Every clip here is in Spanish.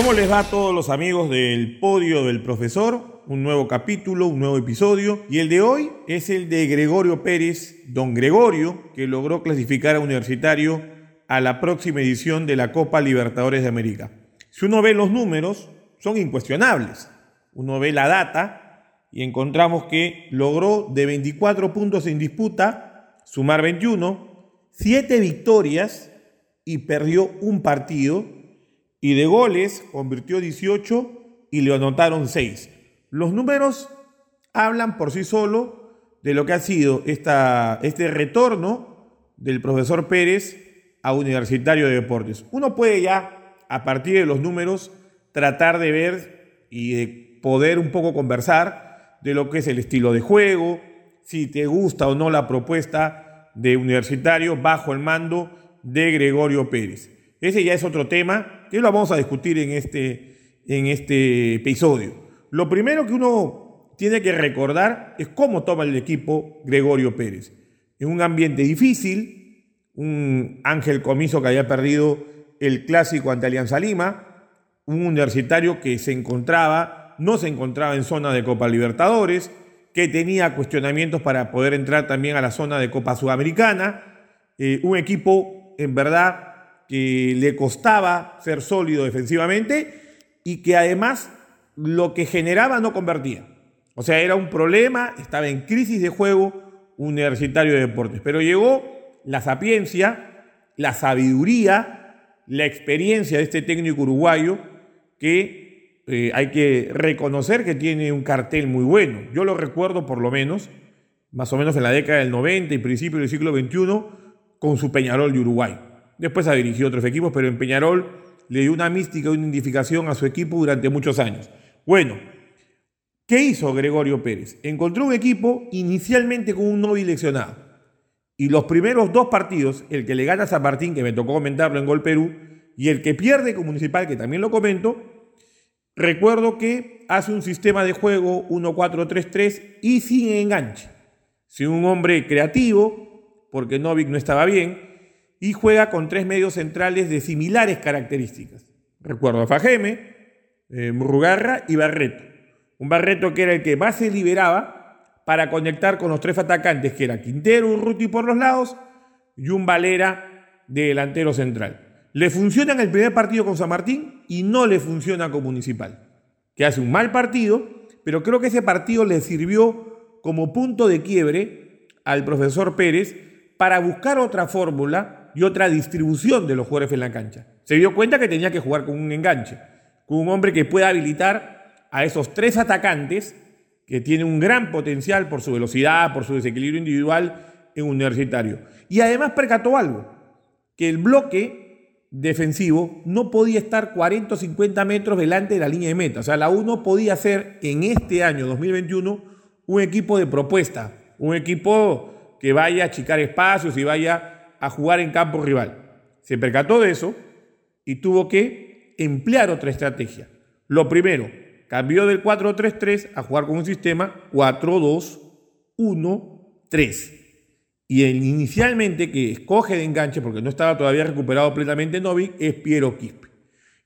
¿Cómo les va a todos los amigos del podio del profesor? Un nuevo capítulo, un nuevo episodio. Y el de hoy es el de Gregorio Pérez, don Gregorio, que logró clasificar a Universitario a la próxima edición de la Copa Libertadores de América. Si uno ve los números, son incuestionables. Uno ve la data y encontramos que logró de 24 puntos en disputa sumar 21, 7 victorias y perdió un partido y de goles convirtió 18 y le anotaron 6. Los números hablan por sí solo de lo que ha sido este retorno del profesor Pérez a Universitario de Deportes. Uno puede ya, a partir de los números, tratar de ver y de poder un poco conversar de lo que es el estilo de juego, si te gusta o no la propuesta de Universitario bajo el mando de Gregorio Pérez. Ese ya es otro tema que lo vamos a discutir en este, en este episodio. Lo primero que uno tiene que recordar es cómo toma el equipo Gregorio Pérez. En un ambiente difícil, un Ángel Comiso que había perdido el clásico ante Alianza Lima, un universitario que se encontraba, no se encontraba en zona de Copa Libertadores, que tenía cuestionamientos para poder entrar también a la zona de Copa Sudamericana, eh, un equipo en verdad que le costaba ser sólido defensivamente y que además lo que generaba no convertía. O sea, era un problema, estaba en crisis de juego universitario de deportes. Pero llegó la sapiencia, la sabiduría, la experiencia de este técnico uruguayo que eh, hay que reconocer que tiene un cartel muy bueno. Yo lo recuerdo por lo menos, más o menos en la década del 90 y principio del siglo XXI, con su Peñarol de Uruguay. Después ha dirigido otros equipos, pero en Peñarol le dio una mística, una identificación a su equipo durante muchos años. Bueno, ¿qué hizo Gregorio Pérez? Encontró un equipo inicialmente con un Novi leccionado. Y los primeros dos partidos, el que le gana a San Martín, que me tocó comentarlo en Gol Perú, y el que pierde con Municipal, que también lo comento, recuerdo que hace un sistema de juego 1-4-3-3 y sin enganche. Sin un hombre creativo, porque Novik no estaba bien, y juega con tres medios centrales de similares características. Recuerdo a Fajeme, eh, Murrugarra y Barreto. Un Barreto que era el que más se liberaba para conectar con los tres atacantes, que era Quintero, Urruti por los lados y un Valera de delantero central. Le funciona en el primer partido con San Martín y no le funciona con Municipal, que hace un mal partido, pero creo que ese partido le sirvió como punto de quiebre al profesor Pérez para buscar otra fórmula y otra distribución de los jugadores en la cancha. Se dio cuenta que tenía que jugar con un enganche, con un hombre que pueda habilitar a esos tres atacantes que tienen un gran potencial por su velocidad, por su desequilibrio individual en universitario. Y además percató algo, que el bloque defensivo no podía estar 40 o 50 metros delante de la línea de meta. O sea, la U no podía ser en este año 2021 un equipo de propuesta, un equipo que vaya a achicar espacios y vaya a jugar en campo rival. Se percató de eso y tuvo que emplear otra estrategia. Lo primero, cambió del 4-3-3 a jugar con un sistema 4-2-1-3. Y el inicialmente que escoge de enganche, porque no estaba todavía recuperado plenamente Novik, es Piero Quispe.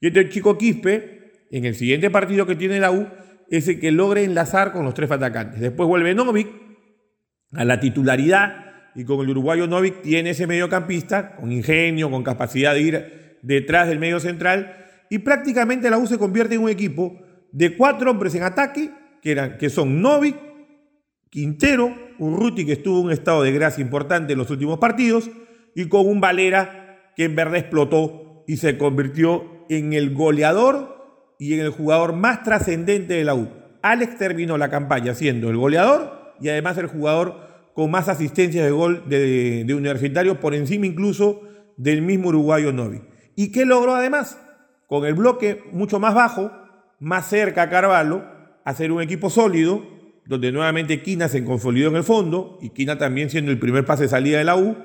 Y este chico Quispe, en el siguiente partido que tiene la U, es el que logra enlazar con los tres atacantes. Después vuelve Novik a la titularidad y con el uruguayo Novik tiene ese mediocampista con ingenio, con capacidad de ir detrás del medio central y prácticamente la U se convierte en un equipo de cuatro hombres en ataque que, son Novik, Quintero, Urruti que estuvo en un estado de gracia importante en los últimos partidos y con un Valera que en verdad explotó y se convirtió en el goleador y en el jugador más trascendente de la U. Alex terminó la campaña siendo el goleador y además el jugador con más asistencias de gol de, Universitario, por encima incluso del mismo uruguayo Novi. ¿Y qué logró además? Con el bloque mucho más bajo, más cerca a Carvalho, hacer un equipo sólido, donde nuevamente Quina se consolidó en el fondo, y Quina también siendo el primer pase de salida de la U,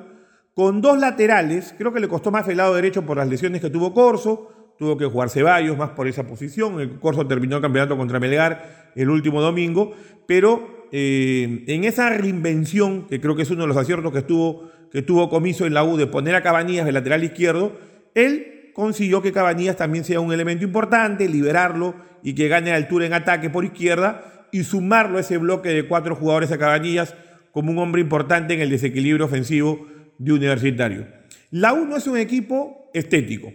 con dos laterales, creo que le costó más el lado derecho por las lesiones que tuvo Corso, tuvo que jugar Ceballos más por esa posición, el Corso terminó el campeonato contra Melgar el último domingo, pero eh, en esa reinvención, que creo que es uno de los aciertos que tuvo, que tuvo Comiso en la U, de poner a Cabanillas de lateral izquierdo, él consiguió que Cabanillas también sea un elemento importante, liberarlo y que gane altura en ataque por izquierda y sumarlo a ese bloque de cuatro jugadores a Cabanillas como un hombre importante en el desequilibrio ofensivo de Universitario. La U no es un equipo estético,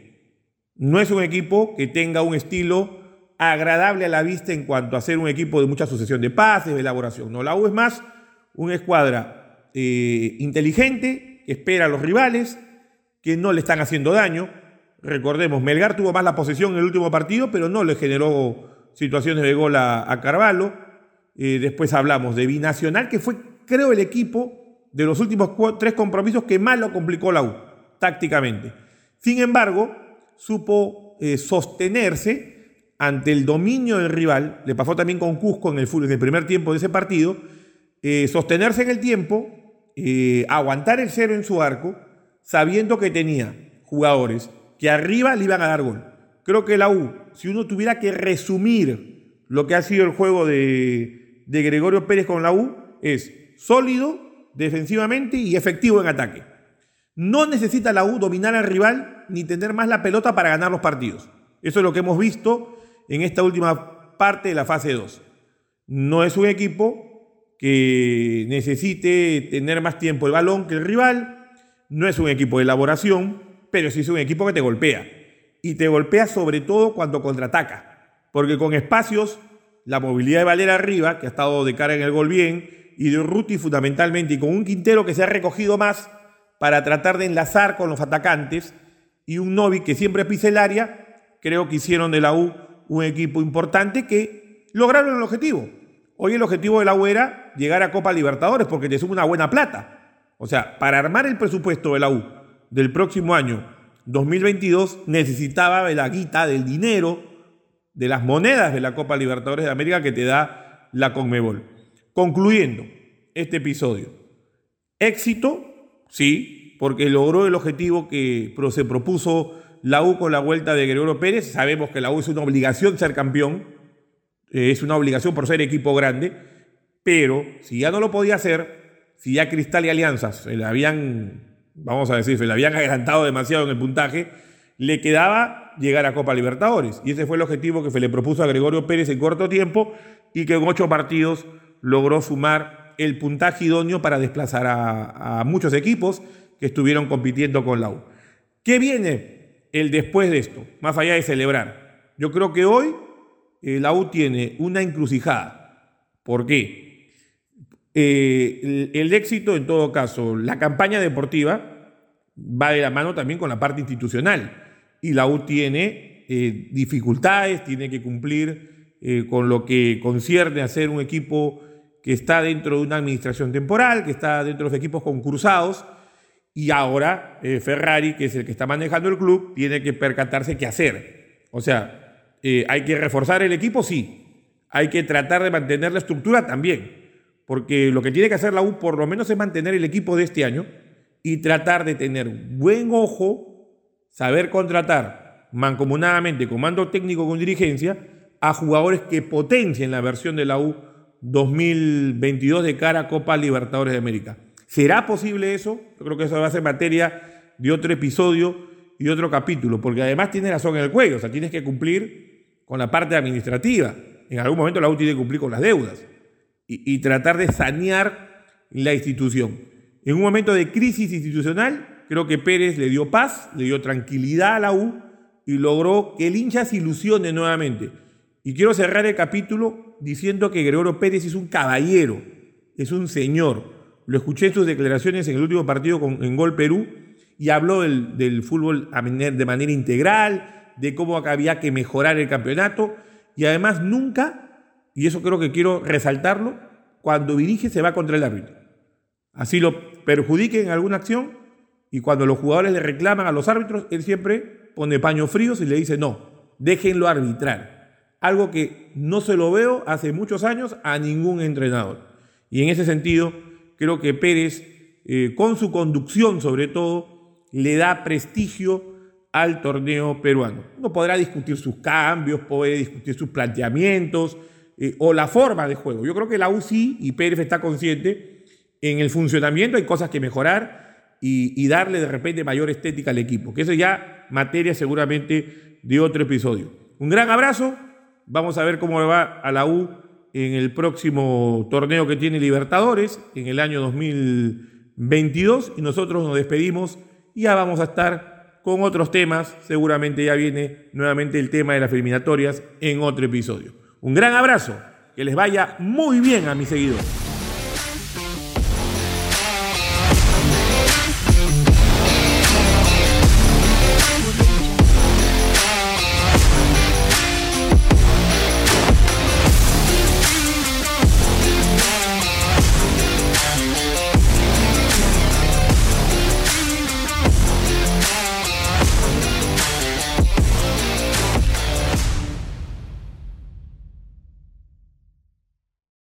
no es un equipo que tenga un estilo agradable a la vista en cuanto a ser un equipo de mucha sucesión de pases, de elaboración. No, la U es más una escuadra eh, inteligente, que espera a los rivales, que no le están haciendo daño. Recordemos, Melgar tuvo más la posesión en el último partido, pero no le generó situaciones de gol a, Carvalho. Eh, después hablamos de Binacional, que fue, creo, el equipo de los últimos tres compromisos que más lo complicó la U, tácticamente. Sin embargo, supo eh, sostenerse ante el dominio del rival, le pasó también con Cusco en el, en el primer tiempo de ese partido, eh, sostenerse en el tiempo, eh, aguantar el cero en su arco, sabiendo que tenía jugadores que arriba le iban a dar gol. Creo que la U, si uno tuviera que resumir lo que ha sido el juego de, de Gregorio Pérez con la U, es sólido defensivamente y efectivo en ataque. No necesita la U dominar al rival ni tener más la pelota para ganar los partidos. Eso es lo que hemos visto en esta última parte de la fase 2. No es un equipo que necesite tener más tiempo el balón que el rival, no es un equipo de elaboración, pero sí es un equipo que te golpea. Y te golpea sobre todo cuando contraataca, porque con espacios, la movilidad de Valera arriba, que ha estado de cara en el gol bien, y de Ruti fundamentalmente, y con un Quintero que se ha recogido más para tratar de enlazar con los atacantes, y un Novi que siempre pisa el área, creo que hicieron de la U un equipo importante que lograron el objetivo. Hoy el objetivo de la U era llegar a Copa Libertadores porque te sube una buena plata. O sea, para armar el presupuesto de la U del próximo año 2022 necesitaba la guita, del dinero, de las monedas de la Copa Libertadores de América que te da la Conmebol. Concluyendo este episodio, éxito, sí, porque logró el objetivo que se propuso la U con la vuelta de Gregorio Pérez. Sabemos que la U es una obligación ser campeón, eh, es una obligación por ser equipo grande, pero si ya no lo podía hacer, si ya Cristal y Alianzas se le habían, vamos a decir, se le habían adelantado demasiado en el puntaje, le quedaba llegar a Copa Libertadores. Y ese fue el objetivo que se le propuso a Gregorio Pérez en corto tiempo y que en ocho partidos logró sumar el puntaje idóneo para desplazar a, a muchos equipos que estuvieron compitiendo con la U. ¿Qué viene? El después de esto, más allá de celebrar. Yo creo que hoy eh, la U tiene una encrucijada. ¿Por qué? Eh, el, éxito, en todo caso, la campaña deportiva va de la mano también con la parte institucional. Y la U tiene eh, dificultades, tiene que cumplir con lo que concierne a ser un equipo que está dentro de una administración temporal, que está dentro de los equipos concursados y ahora eh, Ferrari, que es el que está manejando el club, tiene que percatarse qué hacer. O sea, eh, hay que reforzar el equipo, sí. Hay que tratar de mantener la estructura también. Porque lo que tiene que hacer la U por lo menos es mantener el equipo de este año y tratar de tener buen ojo, saber contratar mancomunadamente, comando técnico con dirigencia, a jugadores que potencien la versión de la U 2022 de cara a Copa Libertadores de América. ¿Será posible eso? Yo creo que eso va a ser materia de otro episodio y otro capítulo, porque además tienes razón en el cuello, o sea, tienes que cumplir con la parte administrativa. En algún momento la U tiene que cumplir con las deudas y, tratar de sanear la institución. En un momento de crisis institucional, creo que Pérez le dio paz, le dio tranquilidad a la U y logró que el hincha se ilusione nuevamente. Y quiero cerrar el capítulo diciendo que Gregorio Pérez es un caballero, es un señor. Lo escuché en sus declaraciones en el último partido con, en Gol Perú y habló del, fútbol de manera integral, de cómo había que mejorar el campeonato y además nunca, y eso creo que quiero resaltarlo, cuando dirige se va contra el árbitro. Así lo perjudique en alguna acción y cuando los jugadores le reclaman a los árbitros, él siempre pone paños fríos y le dice no, déjenlo arbitrar. Algo que no se lo veo hace muchos años a ningún entrenador. Y en ese sentido, creo que Pérez, eh, con su conducción sobre todo, le da prestigio al torneo peruano. Uno podrá discutir sus cambios, puede discutir sus planteamientos eh, o la forma de juego. Yo creo que la UCI y Pérez está consciente en el funcionamiento, hay cosas que mejorar y, darle de repente mayor estética al equipo, que eso ya materia seguramente de otro episodio. Un gran abrazo, vamos a ver cómo le va a la U en el próximo torneo que tiene Libertadores en el año 2022 y nosotros nos despedimos y ya vamos a estar con otros temas, seguramente ya viene nuevamente el tema de las eliminatorias en otro episodio. Un gran abrazo, que les vaya muy bien a mis seguidores.